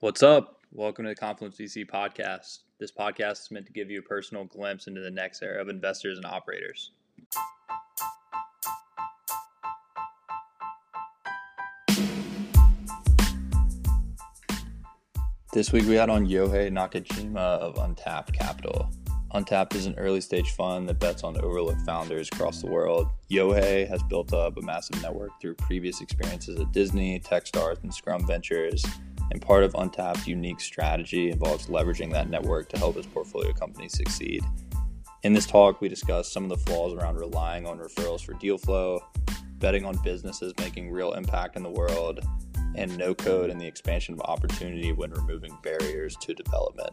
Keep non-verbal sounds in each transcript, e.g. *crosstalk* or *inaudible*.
What's up? Welcome to the Confluence VC podcast. This podcast is meant to give you a personal glimpse into the next era of investors and operators. This week we had on Yohei Nakajima of Untapped Capital. Untapped is an early stage fund that bets on overlooked founders across the world. Yohei has built up a massive network through previous experiences at Disney, Techstars, and Scrum Ventures and part of Untapped's unique strategy involves leveraging that network to help its portfolio companies succeed. In this talk, we discuss some of the flaws around relying on referrals for deal flow, betting on businesses making real impact in the world, and no code and the expansion of opportunity when removing barriers to development.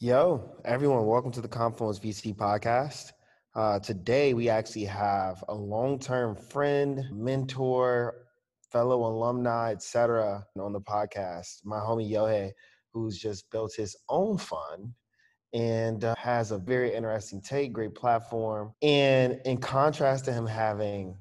Yo, everyone, welcome to the Confluence VC podcast. Uh, today, we actually have a long term friend, mentor, fellow alumni, etc., on the podcast. My homie Yohei, who's just built his own fund and uh, has a very interesting take, great platform. And in contrast to him having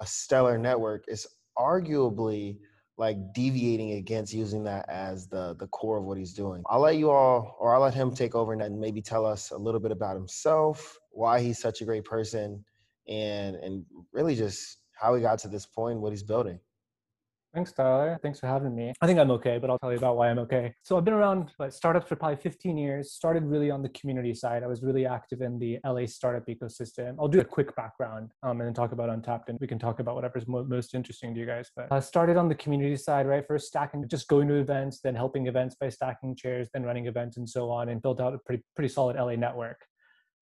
a stellar network, it's arguably like deviating against using that as the the core of what he's doing. I'll let you all, or I'll let him take over and maybe tell us a little bit about himself, why he's such a great person, and and really just how he got to this point, what he's building. Thanks, Tyler. Thanks for having me. I think I'm okay, but I'll tell you about why I'm okay. So I've been around like, startups for probably 15 years. Started really on the community side. I was really active in the LA startup ecosystem. I'll do a quick background um, and then talk about Untapped, and we can talk about whatever's mo- most interesting to you guys. But I started on the community side, right? First stacking, just going to events, then helping events by stacking chairs, then running events, and so on, and built out a pretty pretty solid LA network.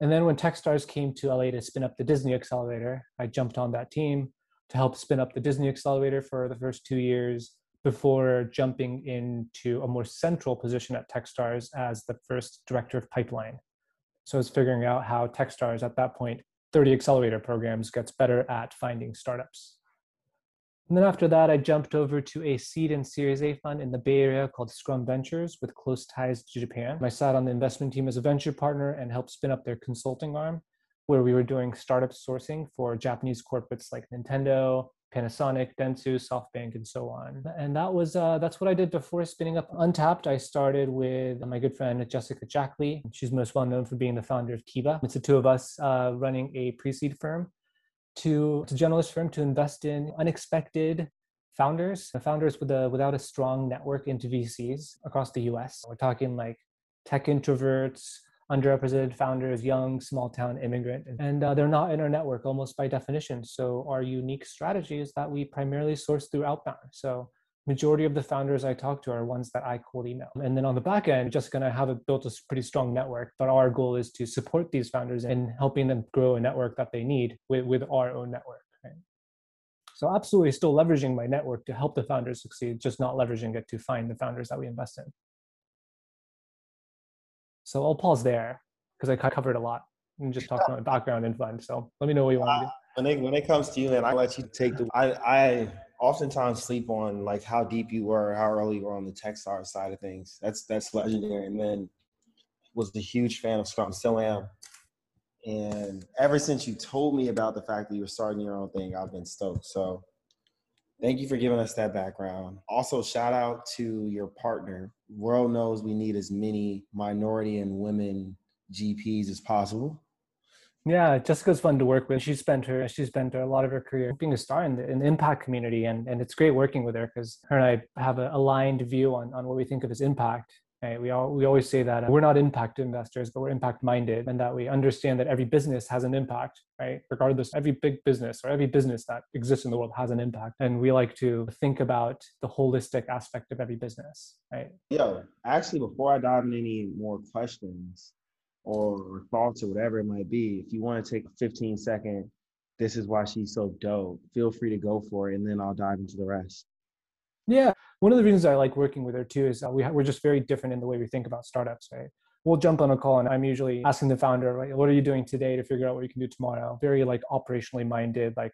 And then when Techstars came to LA to spin up the Disney Accelerator, I jumped on that team to help spin up the Disney Accelerator for the first two years before jumping into a more central position at Techstars as the first director of pipeline. So I was figuring out how Techstars at that point, 30 accelerator programs, gets better at finding startups. And then after that, I jumped over to a seed and Series A fund in the Bay Area called Scrum Ventures with close ties to Japan. I sat on the investment team as a venture partner and helped spin up their consulting arm where we were doing startup sourcing for Japanese corporates like Nintendo, Panasonic, Dentsu, SoftBank, and so on. And that was uh, that's what I did before spinning up Untapped. I started with my good friend Jessica Jackley. She's most well known for being the founder of Kiva. It's the two of us uh, running a pre-seed firm to, to generalist firm to invest in unexpected founders, founders with a without a strong network into VCs across the US. We're talking like tech introverts, underrepresented founders, young, small town immigrant, and uh, they're not in our network almost by definition. So our unique strategy is that we primarily source through outbound. So majority of the founders I talk to are ones that I cold email. And then on the back end, and I have a, built a pretty strong network, but our goal is to support these founders in helping them grow a network that they need with, with our own network. So absolutely still leveraging my network to help the founders succeed, just not leveraging it to find the founders that we invest in. So I'll pause there because I covered a lot and just talked about background and fun. So let me know what you want to do. Uh, when it, when it comes to you, man, I let you take the. I, I oftentimes sleep on like how deep you were, how early you were on the Techstars side of things. That's that's legendary. And then was a huge fan of Scrum, still am. And ever since you told me about the fact that you were starting your own thing, I've been stoked. So Thank you for giving us that background. Also, shout out to your partner. World knows we need as many minority and women GPs as possible. Yeah, Jessica's fun to work with. She spent her she spent a lot of her career being a star in the, in the impact community, and, and it's great working with her because her and I have an aligned view on, on what we think of as impact. Right? We all we always say that uh, we're not impact investors, but we're impact minded, and that we understand that every business has an impact, right? Regardless, every big business or every business that exists in the world has an impact, and we like to think about the holistic aspect of every business, right? Yo, actually, before I dive into any more questions or thoughts or whatever it might be, if you want to take a 15 second this is why she's so dope. Feel free to go for it, and then I'll dive into the rest. Yeah, one of the reasons I like working with her too is that we ha- we're just very different in the way we think about startups, right? We'll jump on a call and I'm usually asking the founder, right, what are you doing today to figure out what you can do tomorrow? Very like operationally minded, like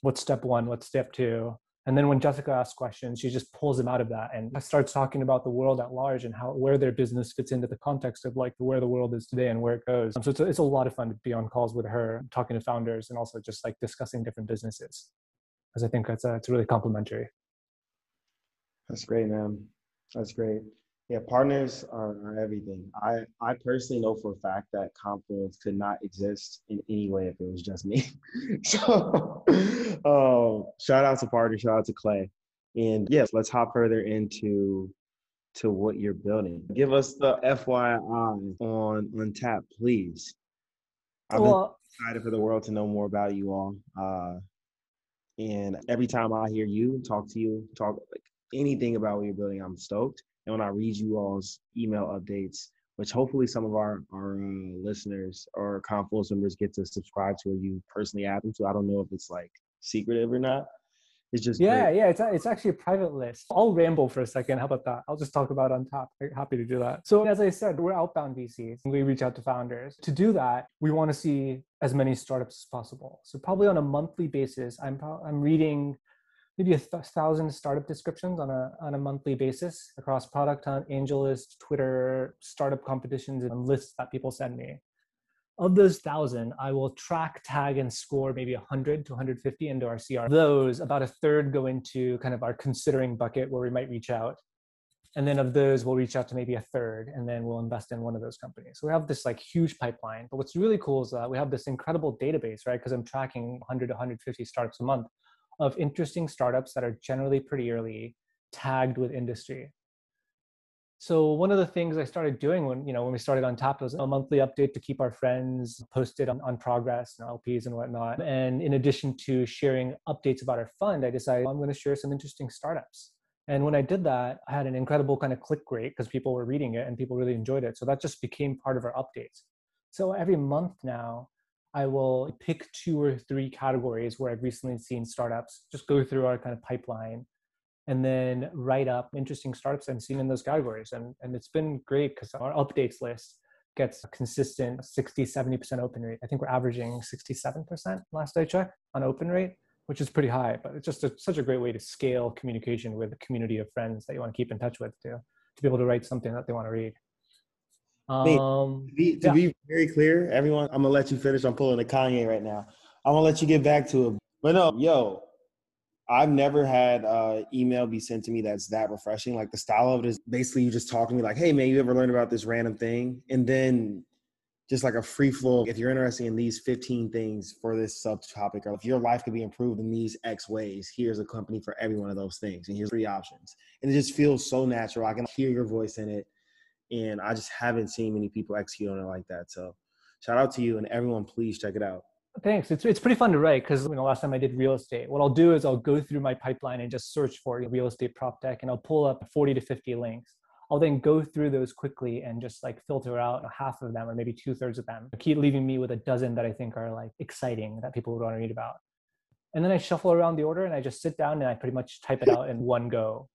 what's step one, what's step two, and then when Jessica asks questions, she just pulls them out of that and starts talking about the world at large and how where their business fits into the context of like where the world is today and where it goes. So it's a, it's a lot of fun to be on calls with her, talking to founders, and also just like discussing different businesses, because I think that's a, it's really complementary. That's great, man. That's great. Yeah, partners are, are, everything. I, I personally know for a fact that Confluence could not exist in any way if it was just me. *laughs* so, *laughs* um, shout out to partner, shout out to Clay, and yes, let's hop further into to what you're building. Give us the FYI on Untap, please. I've well, been excited for the world to know more about you all. Uh, and every time I hear you talk to you, talk like anything about what you're building, I'm stoked. And when I read you all's email updates, which hopefully some of our our uh, listeners or Confluence members get to subscribe to, or you personally add them to. I don't know if it's like secretive or not. It's just yeah, great. yeah. It's it's actually a private list. I'll ramble for a second. How about that? I'll just talk about Untap. happy to do that. So as I said, we're outbound VCs. We reach out to founders. To do that, we want to see as many startups as possible. So probably on a monthly basis, I'm I'm reading maybe a thousand startup descriptions on a on a monthly basis across Product Hunt, AngelList, Twitter, startup competitions, and lists that people send me. Of those thousand, I will track, tag, and score maybe 100 to 150 into our CR. Those, about a third go into kind of our considering bucket where we might reach out. And then of those, we'll reach out to maybe a third, and then we'll invest in one of those companies. So we have this like huge pipeline. But what's really cool is that we have this incredible database, right? Because I'm tracking 100 to 150 startups a month of interesting startups that are generally pretty early tagged with industry. So one of the things i started doing when you know when we started Untap was a monthly update to keep our friends posted on, on progress and lps and whatnot. And in addition to sharing updates about our fund i decided i'm going to share some interesting startups. And when i did that i had an incredible kind of click rate because people were reading it and people really enjoyed it. So that just became part of our updates. So every month now I will pick two or three categories where I've recently seen startups, just go through our kind of pipeline and then write up interesting startups I've seen in those categories. And, and it's been great because our updates list gets a consistent 60, 70% open rate. I think we're averaging 67% last I checked on open rate, which is pretty high, but it's just a, such a great way to scale communication with a community of friends that you want to keep in touch with to, to be able to write something that they want to read. Um, to be, to yeah. be very clear, everyone, I'm gonna let you finish. I'm pulling a Kanye right now. I'm gonna let you get back to it. But no, yo, I've never had uh, email be sent to me that's that refreshing. Like the style of it is basically you just talk to me like, hey man, you ever learned about this random thing? And then just like a free flow. If you're interested in these 15 things for this subtopic, or if your life could be improved in these X ways, here's a company for every one of those things. And here's three options. And it just feels so natural. I can hear your voice in it and I just haven't seen many people execute on it like that. So shout out to you and everyone, please check it out. Thanks. It's it's pretty fun to write because you know last time I did real estate, what I'll do is I'll go through my pipeline and just search for real estate prop tech, and I'll pull up 40 to 50 links. I'll then go through those quickly and just like filter out half of them or maybe two thirds of them. Keep leaving me with a dozen that I think are like exciting that people would want to read about. And then I shuffle around the order and I just sit down and I pretty much type it out in one go.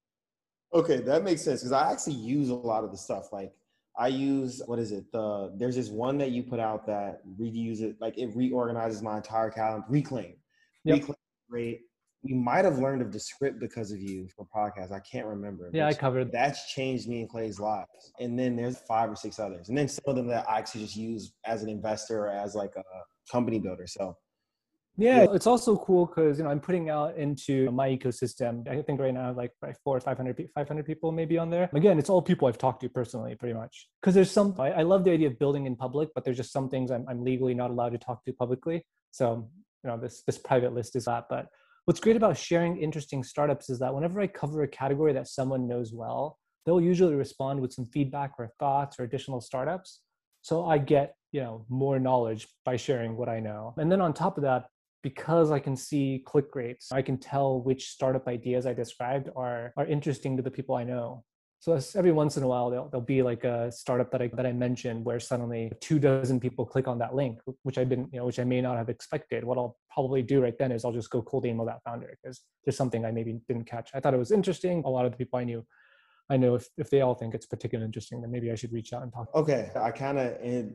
Okay, that makes sense because I actually use a lot of the stuff. Like I use what is it? The there's this one that you put out that reuse it like it reorganizes my entire calendar. Reclaim, yep. reclaim, great. We might have learned of Descript because of you for podcast. I can't remember. Yeah, I covered. That's changed me and Clay's lives. And then there's five or six others, and then some of them that I actually just use as an investor or as like a company builder. So yeah, it's also cool because you know I'm putting out into my ecosystem. I think right now like four or 500, 500 people maybe on there. Again, it's all people I've talked to personally, pretty much. Because there's some I, I, love the idea of building in public, but there's just some things I'm, I'm legally not allowed to talk to publicly. So you know this this private list is that. But what's great about sharing interesting startups is that whenever I cover a category that someone knows well, they'll usually respond with some feedback or thoughts or additional startups. So I get you know more knowledge by sharing what I know. And then on top of that, because I can see click rates, I can tell which startup ideas I described are, are interesting to the people I know. So every once in a while, there'll, there'll be like a startup that I that I mentioned where suddenly two dozen people click on that link, which I didn't, you know, which I may not have expected. What I'll probably do right then is I'll just go cold email that founder because there's something I maybe didn't catch. I thought it was interesting. A lot of the people I knew, I know if, if they all think it's particularly interesting, then maybe I should reach out and talk. Okay, I kind of you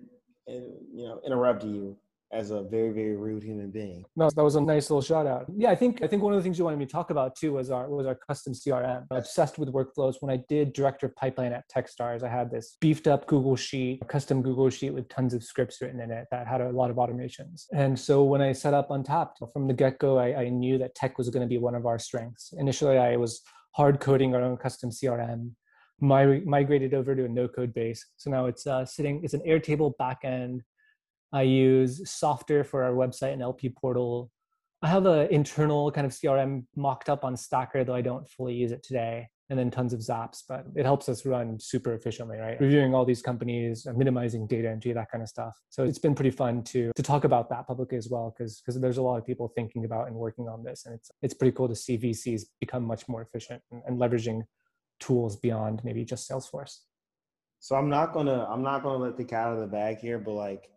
know interrupted you as a very very rude human being. No, that was a nice little shout out. Yeah, I think I think one of the things you wanted me to talk about too was our was our custom CRM. Obsessed with workflows. When I did director of pipeline at Techstars, I had this beefed up Google sheet, custom Google sheet with tons of scripts written in it that had a lot of automations. And so when I set up Untapped from the get go, I, I knew that tech was going to be one of our strengths. Initially, I was hard coding our own custom CRM. Migrated over to a no code base. So now it's uh, sitting, it's an Airtable backend I use Softr for our website and LP portal. I have an internal kind of CRM mocked up on Stacker, though I don't fully use it today. And then tons of zaps, but it helps us run super efficiently, right? Reviewing all these companies, minimizing data entry, that kind of stuff. So it's been pretty fun to to talk about that publicly as well, because because there's a lot of people thinking about and working on this, and it's it's pretty cool to see VCs become much more efficient and, and leveraging tools beyond maybe just Salesforce. So I'm not gonna I'm not gonna let the cat out of the bag here, but like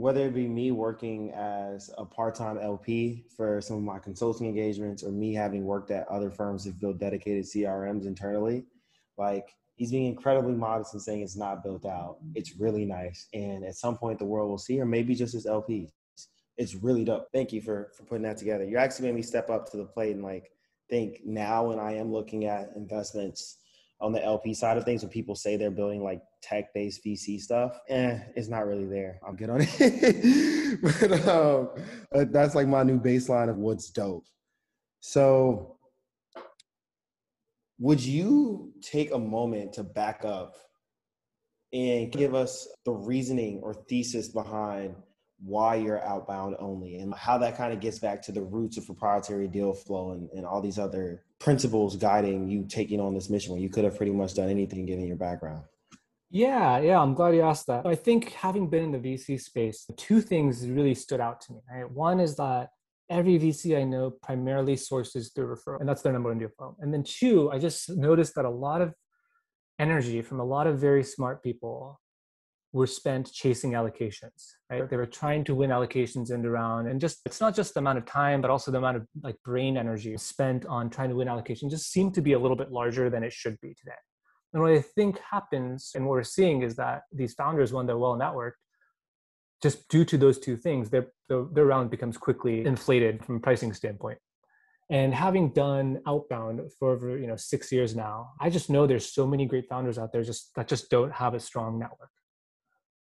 whether it be me working as a part-time LP for some of my consulting engagements or me having worked at other firms that build dedicated CRMs internally, like he's being incredibly modest and saying it's not built out. It's really nice. And at some point the world will see, or maybe just as LPs. It's really dope. Thank you for for putting that together. You actually made me step up to the plate and like think now when I am looking at investments on the LP side of things, when people say they're building like tech based VC stuff, eh, it's not really there. I'm good on it. *laughs* but um, that's like my new baseline of what's dope. So, would you take a moment to back up and give us the reasoning or thesis behind why you're outbound only and how that kind of gets back to the roots of proprietary deal flow and, and all these other principles guiding you taking on this mission when you could have pretty much done anything given your background? Yeah, yeah, I'm glad you asked that. I think having been in the VC space, two things really stood out to me. Right? One is that every VC I know primarily sources through referral, and that's their number one deal. And then two, I just noticed that a lot of energy from a lot of very smart people were spent chasing allocations right? They were trying to win allocations in the round and just it's not just the amount of time but also the amount of like brain energy spent on trying to win allocation just seemed to be a little bit larger than it should be today. And what i think happens and what we're seeing is that these founders when they're well networked just due to those two things. Their, their, their round becomes quickly inflated from a pricing standpoint. And having done outbound for over you know six years now i just know there's so many great founders out there just that just don't have a strong network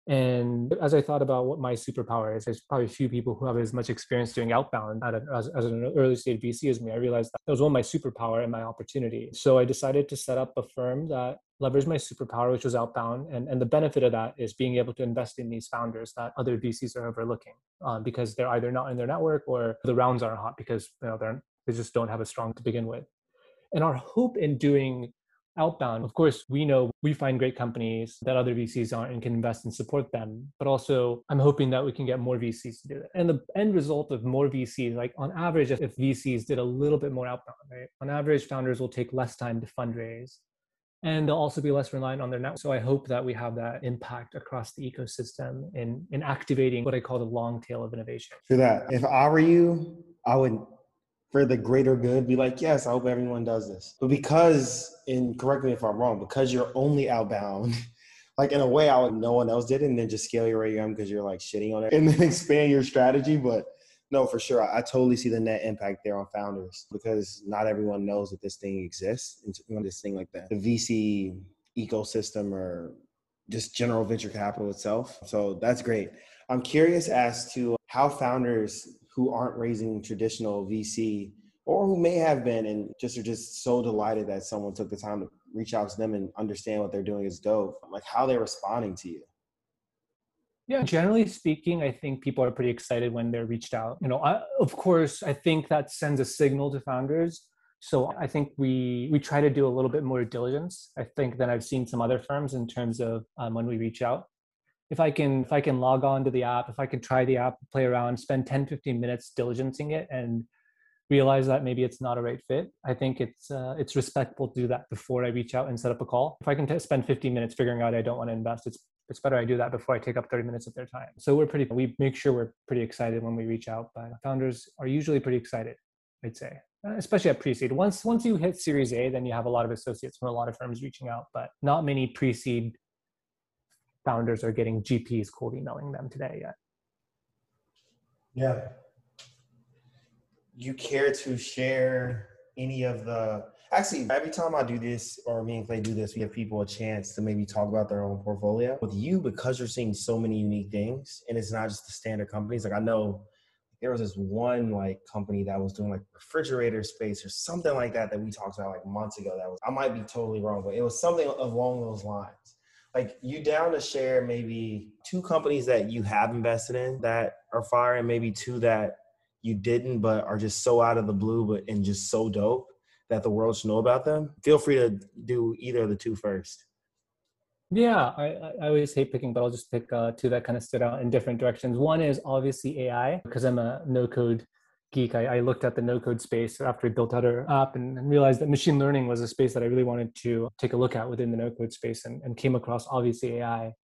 and as I thought about what my superpower is, there's probably few people who have as much experience doing outbound a, as, as, an early stage VC as me. I realized that, was one of my superpower and my opportunity. So I decided to set up a firm that leveraged my superpower, which was outbound. And, and the benefit of that is being able to invest in these founders that other VCs are overlooking um, because they're either not in their network or the rounds aren't hot because you know, they just don't have a strong to begin with. And our hope in doing outbound, of course, we know we find great companies that other VCs aren't and can invest and support them. But also, I'm hoping that we can get more VCs to do that. And the end result of more VCs, like on average, if, VCs did a little bit more outbound, right? On average, founders will take less time to fundraise and they'll also be less reliant on their network. So I hope that we have that impact across the ecosystem in, in activating what I call the long tail of innovation. For that, if I were you, I would for the greater good, be like, yes, I hope everyone does this. But because, and correct me if I'm wrong, because you're only outbound, *laughs* like in a way, I would no one else did it, and then just scale your AUM because you're like shitting on it, and then *laughs* expand your strategy. But no, for sure, I, I, totally see the net impact there on founders because not everyone knows that this thing exists, and this thing like that, the VC ecosystem or just general venture capital itself. So that's great. I'm curious as to how founders who aren't raising traditional VC or who may have been and just are just so delighted that someone took the time to reach out to them and understand what they're doing is dope. Like how they're responding to you. Yeah, generally speaking, I think people are pretty excited when they're reached out. You know, I, of course, I think that sends a signal to founders. So I think we we try to do a little bit more diligence. I think than I've seen some other firms in terms of um, when we reach out if i can if i can log on to the app if i can try the app play around spend 10 15 minutes diligencing it and realize that maybe it's not a right fit, I think it's uh, it's respectful to do that before I reach out and set up a call. If I can t- spend 15 minutes figuring out I don't want to invest, it's it's better I do that before I take up 30 minutes of their time. So we're pretty we make sure we're pretty excited when we reach out, but founders are usually pretty excited, I'd say. Uh, especially at pre-seed. Once once you hit series A, then you have a lot of associates from a lot of firms reaching out, but not many pre-seed founders are getting GPs cold emailing them today yet. Yeah. You care to share any of the actually every time I do this or me and Clay do this, we give people a chance to maybe talk about their own portfolio. With you, because you're seeing so many unique things and it's not just the standard companies. Like I know there was this one like company that was doing like refrigerator space or something like that that we talked about like months ago. That was I might be totally wrong, but it was something along those lines like you down to share maybe two companies that you have invested in that are fire and maybe two that you didn't but are just so out of the blue but and just so dope that the world should know about them. Feel free to do either of the two first. Yeah i, I always hate picking but i'll just pick uh, two that kind of stood out in different directions. One is Obviously AI because i'm a no code geek, I, I, looked at the no code space after we built out our app and, and, realized that machine learning was a space that I really wanted to take a look at within the no code space and, and came across Obviously AI.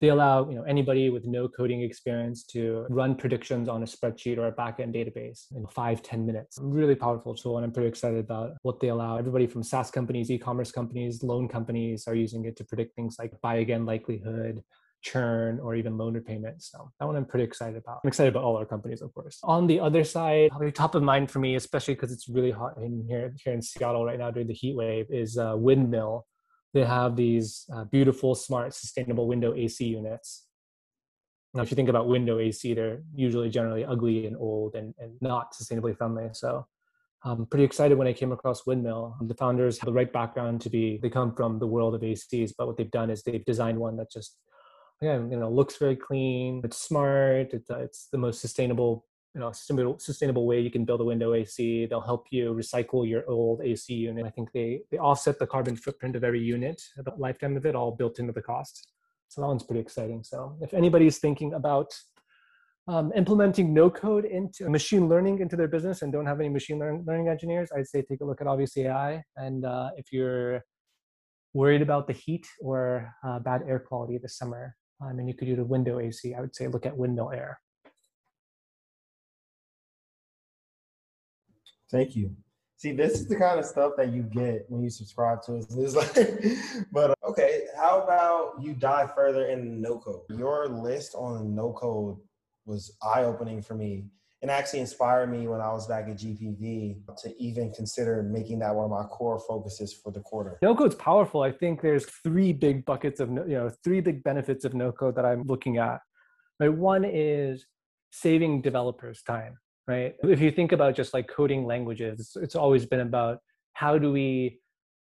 They allow you know anybody with no coding experience to run predictions on a spreadsheet or a backend database in five ten minutes. Really powerful tool, and I'm pretty excited about what they allow. Everybody from SaaS companies, e-commerce companies, loan companies are using it to predict things like buy again likelihood, churn or even loan repayments. So that one I'm pretty excited about. I'm excited about all our companies, of course. On the other side, probably top of mind for me, especially because it's really hot in here here in Seattle right now during the heat wave, is uh, Windmill. They have these uh, beautiful, smart, sustainable window AC units. Now, if you think about window AC, they're usually generally ugly and old and, and not sustainably friendly. So I'm pretty excited when I came across Windmill. The founders have the right background to be, they come from the world of ACs, but what they've done is they've designed one that just again, you know, looks very clean. It's smart. It's, uh, it's the most sustainable, you know, sustainable, sustainable way you can build a window AC. They'll help you recycle your old AC unit. I think they they offset the carbon footprint of every unit, the lifetime of it, all built into the cost. So that one's pretty exciting. So if anybody's thinking about um, implementing no code into machine learning into their business and don't have any machine learn, learning engineers, I'd say take a look at Obviously AI. And uh, if you're worried about the heat or uh, bad air quality this summer, um, and you could do the window AC. I would say look at Windmill Air. Thank you. See, this is the kind of stuff that you get when you subscribe to us. *laughs* It's like, but uh, okay, how about you dive further in no code? Your list on no code was eye opening for me and actually inspired me when I was back at GPV to even consider making that one of my core focuses for the quarter. No code's powerful. I think there's three big buckets of you know three big benefits of no code that I'm looking at. Right, one is saving developers time. Right, if you think about just like coding languages, it's, it's always been about how do we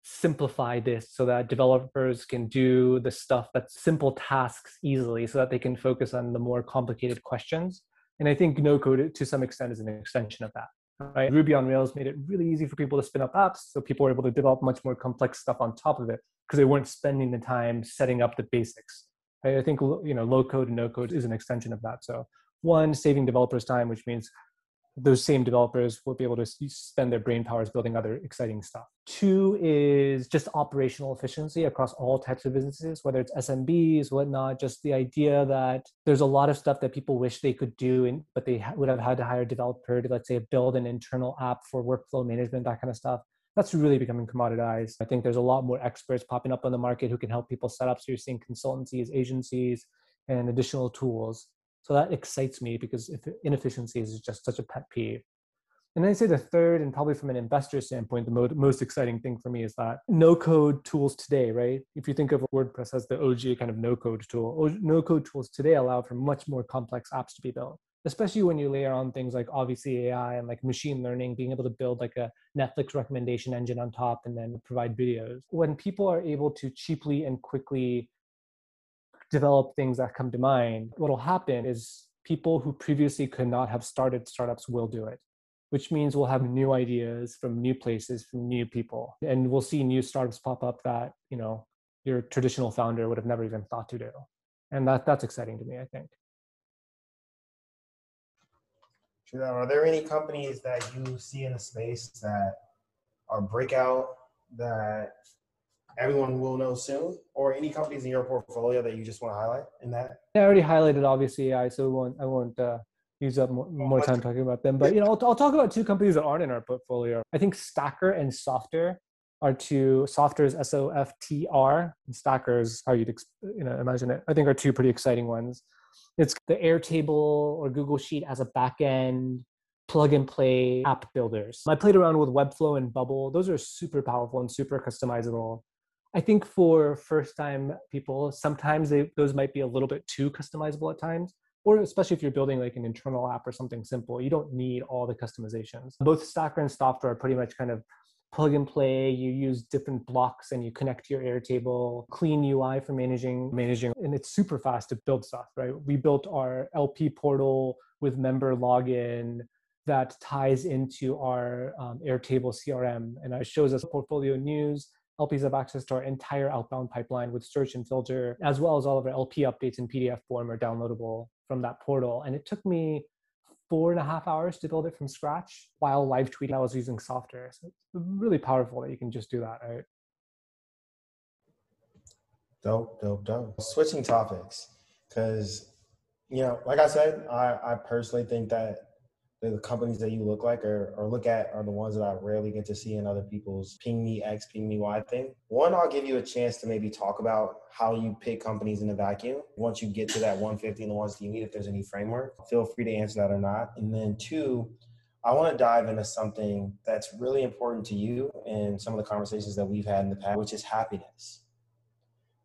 simplify this so that developers can do the stuff that's simple tasks easily so that they can focus on the more complicated questions and I think no code to some extent is an extension of that. Right? Ruby on Rails made it really easy for people to spin up apps, so people were able to develop much more complex stuff on top of it because they weren't spending the time setting up the basics. Right? I think you know low code and no code is an extension of that. So one, saving developers time, which means those same developers will be able to spend their brain powers building other exciting stuff. Two is just operational efficiency across all types of businesses, whether it's SMBs, whatnot. Just the idea that there's a lot of stuff that people wish they could do, and but they would have had to hire a developer to, let's say, build an internal app for workflow management, that kind of stuff. That's really becoming commoditized. I think there's a lot more experts popping up on the market who can help people set up. So you're seeing consultancies, agencies, and additional tools so that excites me because inefficiency is just such a pet peeve. And then I say the third, and probably from an investor standpoint, the mo- most exciting thing for me is that no code tools today, right? If you think of WordPress as the OG kind of no code tool, no code tools today allow for much more complex apps to be built, especially when you layer on things like Obviously AI and like machine learning, being able to build like a Netflix recommendation engine on top and then provide videos. When people are able to cheaply and quickly develop things that come to mind, what will happen is people who previously could not have started startups will do it, which means we'll have new ideas from new places, from new people. And we'll see new startups pop up that, you know, your traditional founder would have never even thought to do. And that that's exciting to me, I think. Are there any companies that you see in the space that are breakout that everyone will know soon, or any companies in your portfolio that you just want to highlight in that? I already highlighted Obviously AI, so I won't I won't uh, use up more, more, time talking about them. But you know, I'll, I'll talk about two companies that aren't in our portfolio. I think Stacker and Softr are two. Softr is S O F T R, and Stacker is how you'd you know imagine it. I think are two pretty exciting ones. It's the Airtable or Google Sheet as a backend plug and play app builders. I played around with Webflow and Bubble. Those are super powerful and super customizable. I think for first time people, sometimes they, those might be a little bit too customizable at times, or especially if you're building like an internal app or something simple, you don't need all the customizations. Both Stacker and Softr are pretty much kind of plug and play. You use different blocks and you connect to your Airtable, clean UI for managing, managing, and it's super fast to build stuff, right? We built our LP portal with member login that ties into our um, Airtable CRM and it shows us portfolio news LPs have access to our entire outbound pipeline with search and filter, as well as all of our LP updates in PDF form are downloadable from that portal. And it took me four and a half hours to build it from scratch while live tweeting. I was using Softr. So it's really powerful that you can just do that, right? Dope, dope, dope. Switching topics, because you know, like I said, I, I personally think that the companies that you look like or, or look at are the ones that I rarely get to see in other people's ping me X, ping me Y thing. One, I'll give you a chance to maybe talk about how you pick companies in a vacuum. Once you get to that 150 and the ones that you need, if there's any framework, feel free to answer that or not. And then two, I want to dive into something that's really important to you and some of the conversations that we've had in the past, which is happiness.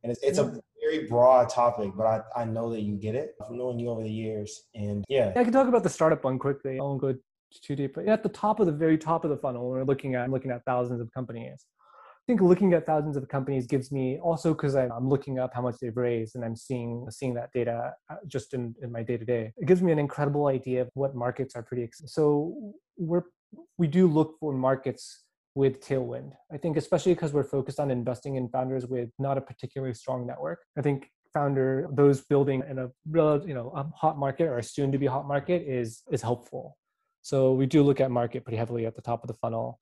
And it's, it's a hmm. Very broad topic, but I, I know that you get it from knowing you over the years. And yeah. I can talk about the startup one quickly. I won't go too deep. But at the top of the very top of the funnel, we're looking at I'm looking at thousands of companies. I think looking at thousands of companies gives me also because I'm looking up how much they've raised and I'm seeing seeing that data uh, just in, in my day to day. It gives me an incredible idea of what markets are pretty. So we're we do look for markets with Tailwind. I think especially because we're focused on investing in founders with not a particularly strong network. I think founder those building in a real you know a hot market or a soon to be hot market is is helpful. So we do look at market pretty heavily at the top of the funnel.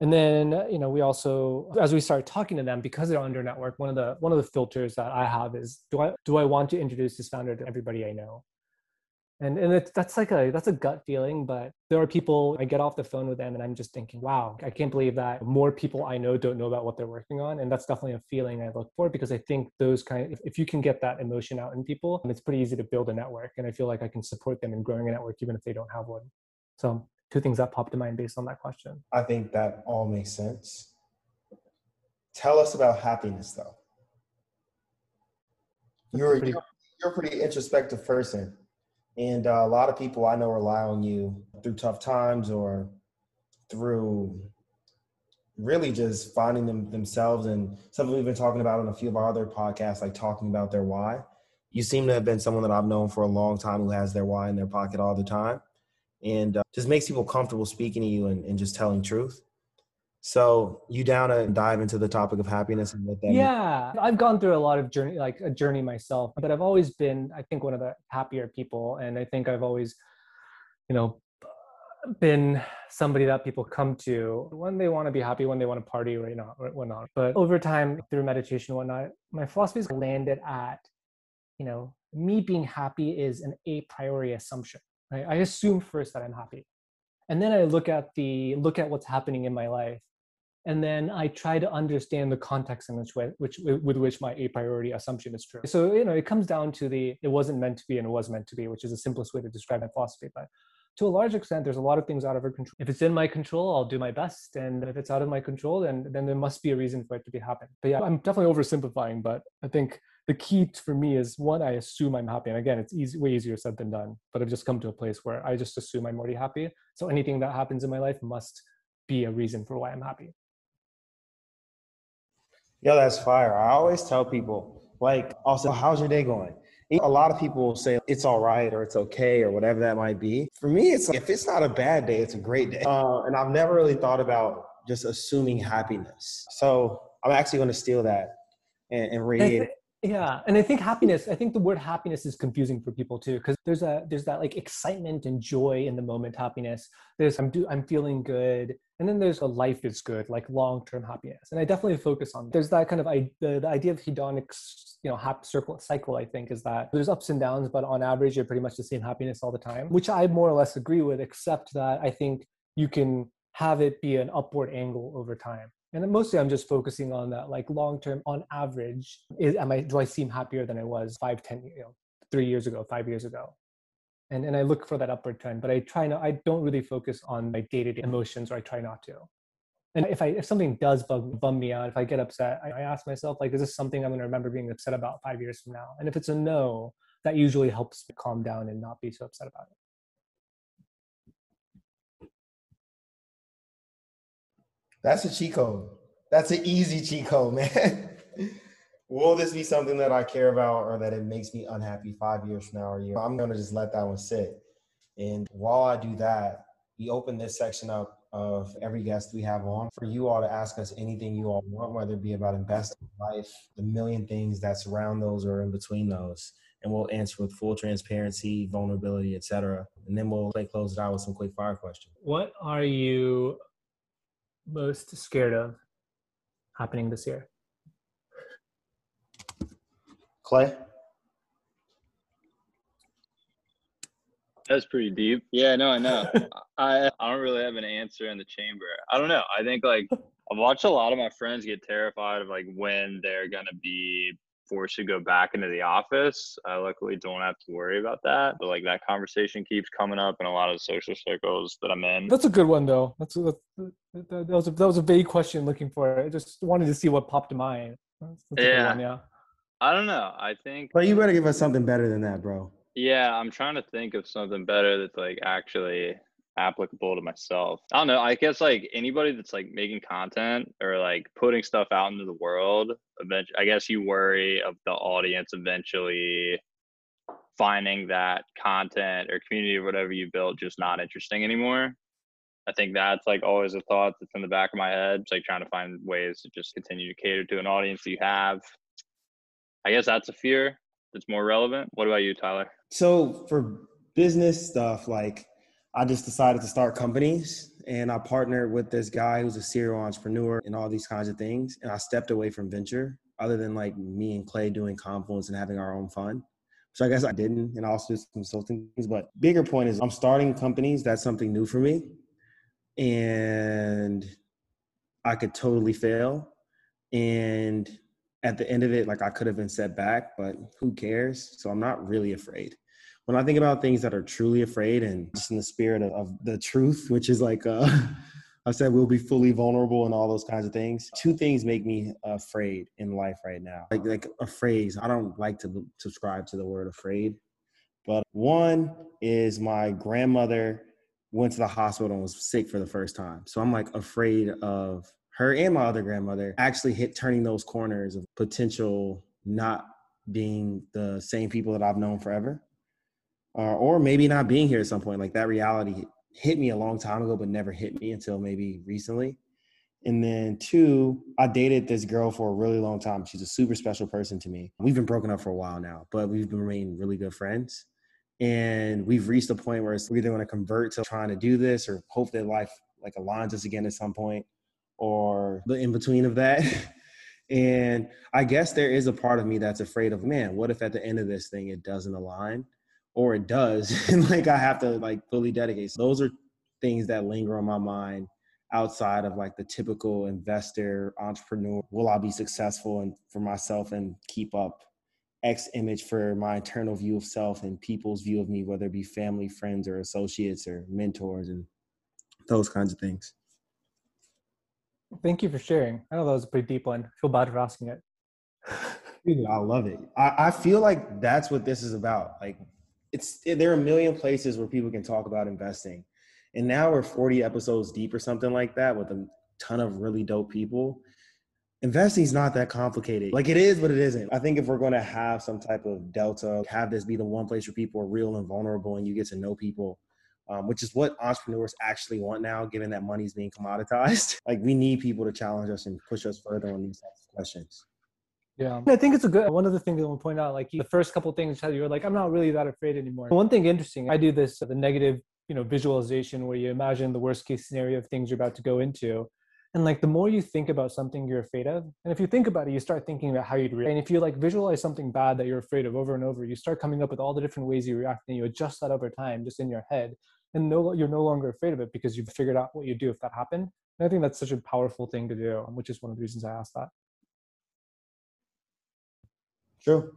And then you know we also as we start talking to them because they're under network one of the one of the filters that I have is do I do I want to introduce this founder to everybody I know? And and it's, that's like a that's a gut feeling but there are people i get off the phone with them and i'm just thinking wow i can't believe that more people i know don't know about what they're working on. And that's definitely a feeling i look for because i think those kind of if, if you can get that emotion out in people it's pretty easy to build a network and i feel like i can support them in growing a network even if they don't have one. So two things that popped to mind based on that question. I think that all makes sense. Tell us about happiness though. You're, you're, you're a pretty introspective person and uh, a lot of people I know rely on you through tough times or through really just finding them themselves and something we've been talking about on a few of our other podcasts, like talking about their why. You seem to have been someone that I've known for a long time who has their why in their pocket all the time and uh, just makes people comfortable speaking to you and, and just telling truth. So you down to dive into the topic of happiness and what that Yeah, means? I've gone through a lot of journey, like a journey myself, but I've always been, I think, one of the happier people, and I think I've always, you know, been somebody that people come to when they want to be happy, when they want to party, you know, or whatnot. But over time, through meditation and whatnot, my philosophy has landed at, you know, me being happy is an a priori assumption. Right? I assume first that I'm happy, and then I look at the look at what's happening in my life and then I try to understand the context in which, way, which with which my a priori assumption is true. So you know, it comes down to the it wasn't meant to be and it was meant to be, which is the simplest way to describe my philosophy. But to a large extent, there's a lot of things out of our control. If it's in my control, I'll do my best, and if it's out of my control, then then there must be a reason for it to be happening. But yeah, I'm definitely oversimplifying, but I think the key for me is one, I assume I'm happy, and again, it's easy, way easier said than done. But I've just come to a place where I just assume I'm already happy. So anything that happens in my life must be a reason for why I'm happy. Yo, that's fire. I always tell people, like, also, how's your day going? A lot of people will say it's all right or it's okay or whatever that might be. For me, it's like, if it's not a bad day, it's a great day. Uh, and I've never really thought about just assuming happiness. So I'm actually going to steal that and, and radiate it yeah and i think happiness i think the word happiness is confusing for people too because there's a there's that like excitement and joy in the moment happiness there's i'm do i'm feeling good and then there's a life is good like long-term happiness. And i definitely focus on there's that kind of I, the, the idea of hedonic you know hap circle cycle i think is that there's ups and downs but on average you're pretty much the same happiness all the time which i more or less agree with except that i think you can have it be an upward angle over time. And mostly i'm just focusing on that like long term on average is am i do i seem happier than i was five ten you know three years ago five years ago and and i look for that upward trend but i try not i don't really focus on my day-to-day emotions or i try not to and if i if something does bug bum me out if i get upset I, I ask myself like is this something i'm going to remember being upset about five years from now and if it's a no that usually helps me calm down and not be so upset about it That's a cheat code. That's an easy cheat code, *laughs* man. Will this be something that I care about or that it makes me unhappy five years from now or year? I'm going to just let that one sit. And while I do that, we open this section up of every guest we have on for you all to ask us anything you all want, whether it be about investing, life, the million things that surround those or in between those. And we'll answer with full transparency, vulnerability, etc. And then we'll play close it out with some quick fire questions. What are you most scared of happening this year? Clay? That's pretty deep. Yeah, no, I know. *laughs* I I don't really have an answer in the chamber. I don't know. I think like I've watched a lot of my friends get terrified of like when they're gonna be forced to go back into the office. I luckily don't have to worry about that. But like that conversation keeps coming up in a lot of social circles that I'm in. That's a good one though. That's, that's that, was a, that was a vague question looking for. I just wanted to see what popped to mind. That's, that's yeah. One, yeah. I don't know. I think. But you better give us something better than that, bro. Yeah, I'm trying to think of something better that's like actually applicable to myself. I don't know. I guess like anybody that's like making content or like putting stuff out into the world, eventually, I guess you worry of the audience eventually finding that content or community or whatever you built just not interesting anymore. I think that's like always a thought that's in the back of my head. It's like trying to find ways to just continue to cater to an audience that you have. I guess that's a fear that's more relevant. What about you, Tyler? So for business stuff, like I just decided to start companies and I partnered with this guy who's a serial entrepreneur and all these kinds of things. And I stepped away from venture other than like me and Clay doing Confluence and having our own fun. So I guess I didn't and also did some consulting things. But bigger point is I'm starting companies. That's something new for me. And I could totally fail. And at the end of it, like I could have been set back, but who cares? So I'm not really afraid when I think about things that are truly afraid and just in the spirit of, of the truth, which is like, uh, *laughs* I said, we'll be fully vulnerable and all those kinds of things. Two things make me afraid in life right now. Like, like a phrase, I don't like to subscribe to the word afraid, but one is my grandmother went to the hospital and was sick for the first time. So I'm like afraid of her and my other grandmother actually hit turning those corners of potential not being the same people that I've known forever uh, or maybe not being here at some point. Like that reality hit me a long time ago, but never hit me until maybe recently. And then two, I dated this girl for a really long time. She's a super special person to me. We've been broken up for a while now, but we've been remaining really good friends. And we've reached a point where we're either going to convert to trying to do this or hope that life like aligns us again at some point or the in between of that. *laughs* and I guess there is a part of me that's afraid of, man, what if at the end of this thing it doesn't align? or it does *laughs* and like i have to like fully dedicate so those are things that linger on my mind outside of like the typical investor entrepreneur will i be successful and for myself and keep up x image for my internal view of self and people's view of me whether it be family friends or associates or mentors and those kinds of things thank you for sharing. I know that was a pretty deep one. I feel bad for asking it. *laughs* I love it. I, I feel like that's what this is about. Like it's there are a million places where people can talk about investing. And now we're 40 episodes deep or something like that with a ton of really dope people. Investing is not that complicated. Like it is but it isn't. I think if we're going to have some type of delta have this be the one place where people are real and vulnerable and you get to know people um, which is what entrepreneurs actually want now given that money is being commoditized *laughs* like we need people to challenge us and push us further on these types of questions Yeah, I think it's a good. One of the things I want to point out, like the first couple things, how you're like, I'm not really that afraid anymore. One thing interesting, I do this the negative, you know, visualization where you imagine the worst case scenario of things you're about to go into, and like the more you think about something you're afraid of, and if you think about it, you start thinking about how you'd react. And if you like visualize something bad that you're afraid of over and over, you start coming up with all the different ways you react, and you adjust that over time, just in your head, and no, you're no longer afraid of it because you've figured out what you do if that happened. And I think that's such a powerful thing to do, which is one of the reasons I asked that. True.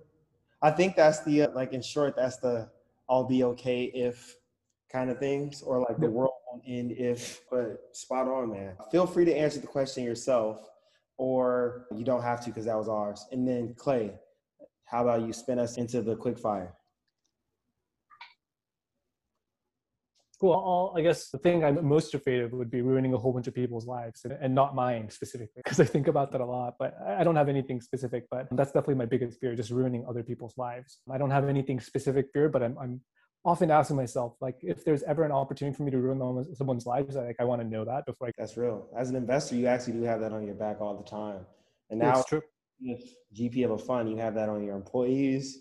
I think that's the uh, like in short, that's the I'll be okay if kind of things, or like the world won't end if. But spot on, man. Feel free to answer the question yourself, or you don't have to because that was ours. And then Clay, how about you spin us into the quick fire? Well, all, I guess the thing I'm most afraid of would be ruining a whole bunch of people's lives and, and not mine specifically, because I think about that a lot. But I don't have anything specific, but that's definitely my biggest fear, just ruining other people's lives. I don't have anything specific fear, but I'm, I'm often asking myself, like, if there's ever an opportunity for me to ruin someone's lives, like, I want to know that before I. That's real. As an investor, you actually do have that on your back all the time. And now, if GP of a fund, you have that on your employees,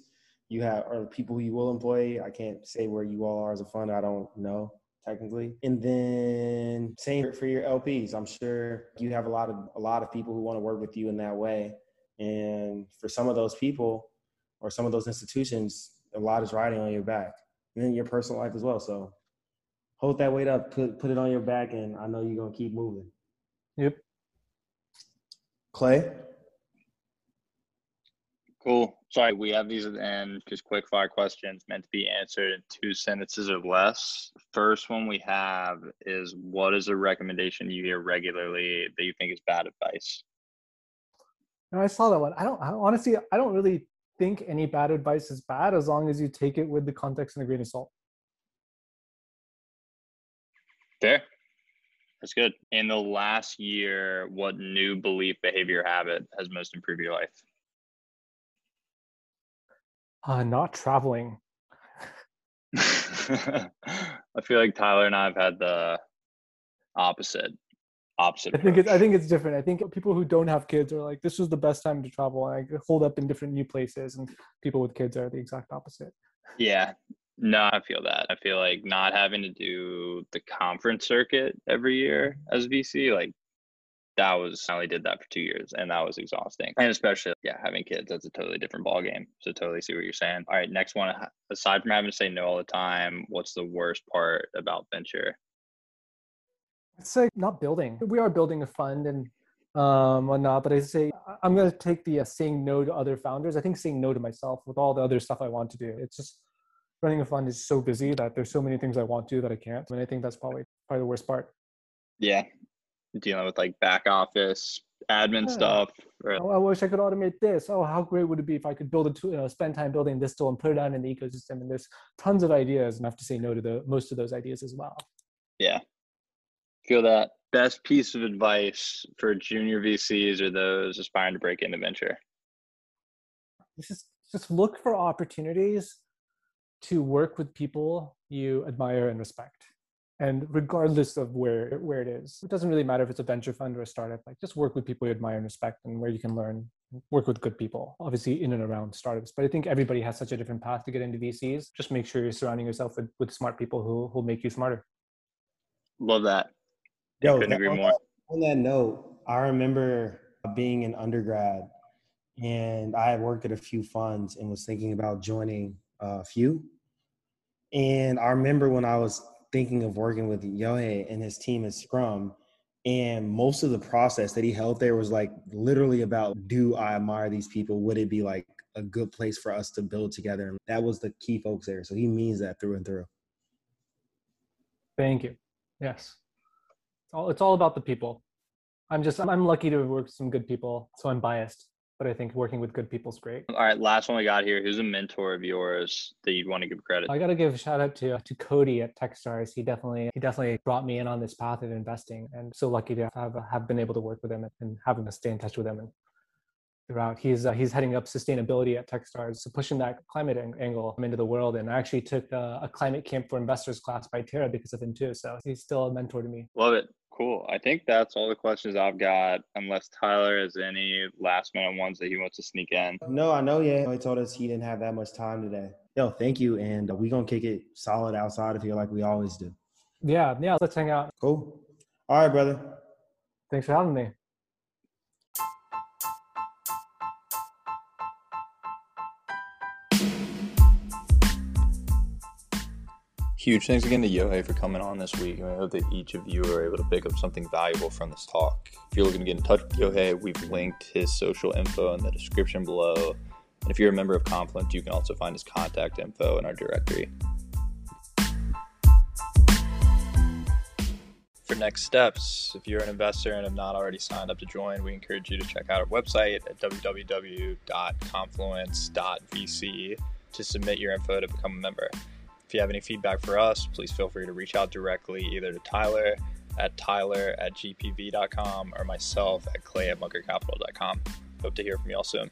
you have or people who you will employ. I can't say where you all are as a fund. I don't know technically. And then same for your LPs. I'm sure you have a lot of a lot of people who want to work with you in that way. And for some of those people or some of those institutions, a lot is riding on your back. And then your personal life as well. So hold that weight up, put put it on your back, and I know you're gonna keep moving. Yep. Clay. Cool. Sorry, we have these at the end, just quick fire questions meant to be answered in two sentences or less. First one we have is what is a recommendation you hear regularly that you think is bad advice? No, I saw that one. I don't, I don't honestly, I don't really think any bad advice is bad as long as you take it with the context and a grain of salt. Fair. That's good. In the last year, what new belief, behavior, habit has most improved your life? Uh, not traveling. *laughs* I feel like Tyler and I have had the opposite. Opposite. I think it's. I think it's different. I think people who don't have kids are like, this was the best time to travel, and I hold up in different new places. And people with kids are the exact opposite. Yeah, no, I feel that. I feel like not having to do the conference circuit every year as VC, like that was I only did that for two years and that was exhausting. And especially yeah, having kids, that's a totally different ball game. So totally see what you're saying. All right, next one. Aside from having to say no all the time, what's the worst part about venture? It's like not building. We are building a fund and um whatnot, but I say I'm gonna take the uh, saying no to other founders. I think saying no to myself with all the other stuff I want to do. It's just running a fund is so busy that there's so many things I want to do that I can't. And I think that's probably probably the worst part. Yeah, dealing with like back office admin yeah. stuff. Or... Oh, I wish I could automate this. Oh, how great would it be if I could build a tool, you know, uh, spend time building this tool and put it out in the ecosystem? And there's tons of ideas, and I have to say no to the most of those ideas as well. Yeah, feel that. Best piece of advice for junior VCs or those aspiring to break into venture. Just just look for opportunities to work with people you admire and respect and regardless of where where it is it doesn't really matter if it's a venture fund or a startup like just work with people you admire and respect and where you can learn work with good people obviously in and around startups. But i think everybody has such a different path to get into vcs. Just make sure you're surrounding yourself with, with smart people who will make you smarter. Love that. Yo, couldn't agree more. on that note i remember being an undergrad and i had worked at a few funds and was thinking about joining a few. And i remember when i was thinking of working with Yohei and his team at Scrum. And most of the process that he held there was like literally about do I admire these people? Would it be like a good place for us to build together? And that was the key folks there. So he means that through and through. Thank you. Yes. It's all, it's all about the people. I'm just, I'm lucky to work with some good people. So I'm biased but I think working with good people is great. All right, last one we got here. Who's a mentor of yours that you'd want to give credit? I got to give a shout out to uh, to Cody at Techstars. He definitely he definitely brought me in on this path of investing, and so lucky to have uh, have been able to work with him and having to stay in touch with him and throughout. He's uh, he's heading up sustainability at Techstars, so pushing that climate angle into the world. And I actually took a, a climate camp for investors class by Terra because of him too. So he's still a mentor to me. Love it Cool. I think that's all the questions I've got, unless Tyler has any last minute ones that he wants to sneak in. No, I know. Yeah, he told us he didn't have that much time today. Yo, thank you, and we gonna kick it solid outside of here like we always do. Yeah, yeah. Let's hang out. Cool. All right, brother. Thanks for having me. Huge thanks again to Yohei for coming on this week. And I hope that each of you are able to pick up something valuable from this talk. If you're looking to get in touch with Yohei, we've linked his social info in the description below. And if you're a member of Confluence, you can also find his contact info in our directory. For next steps, if you're an investor and have not already signed up to join, we encourage you to check out our website at www.confluence.vc to submit your info to become a member. If you have any feedback for us, please feel free to reach out directly either to Tyler at tyler at gpv.com or myself at clay at muckercapital.com. Hope to hear from you all soon.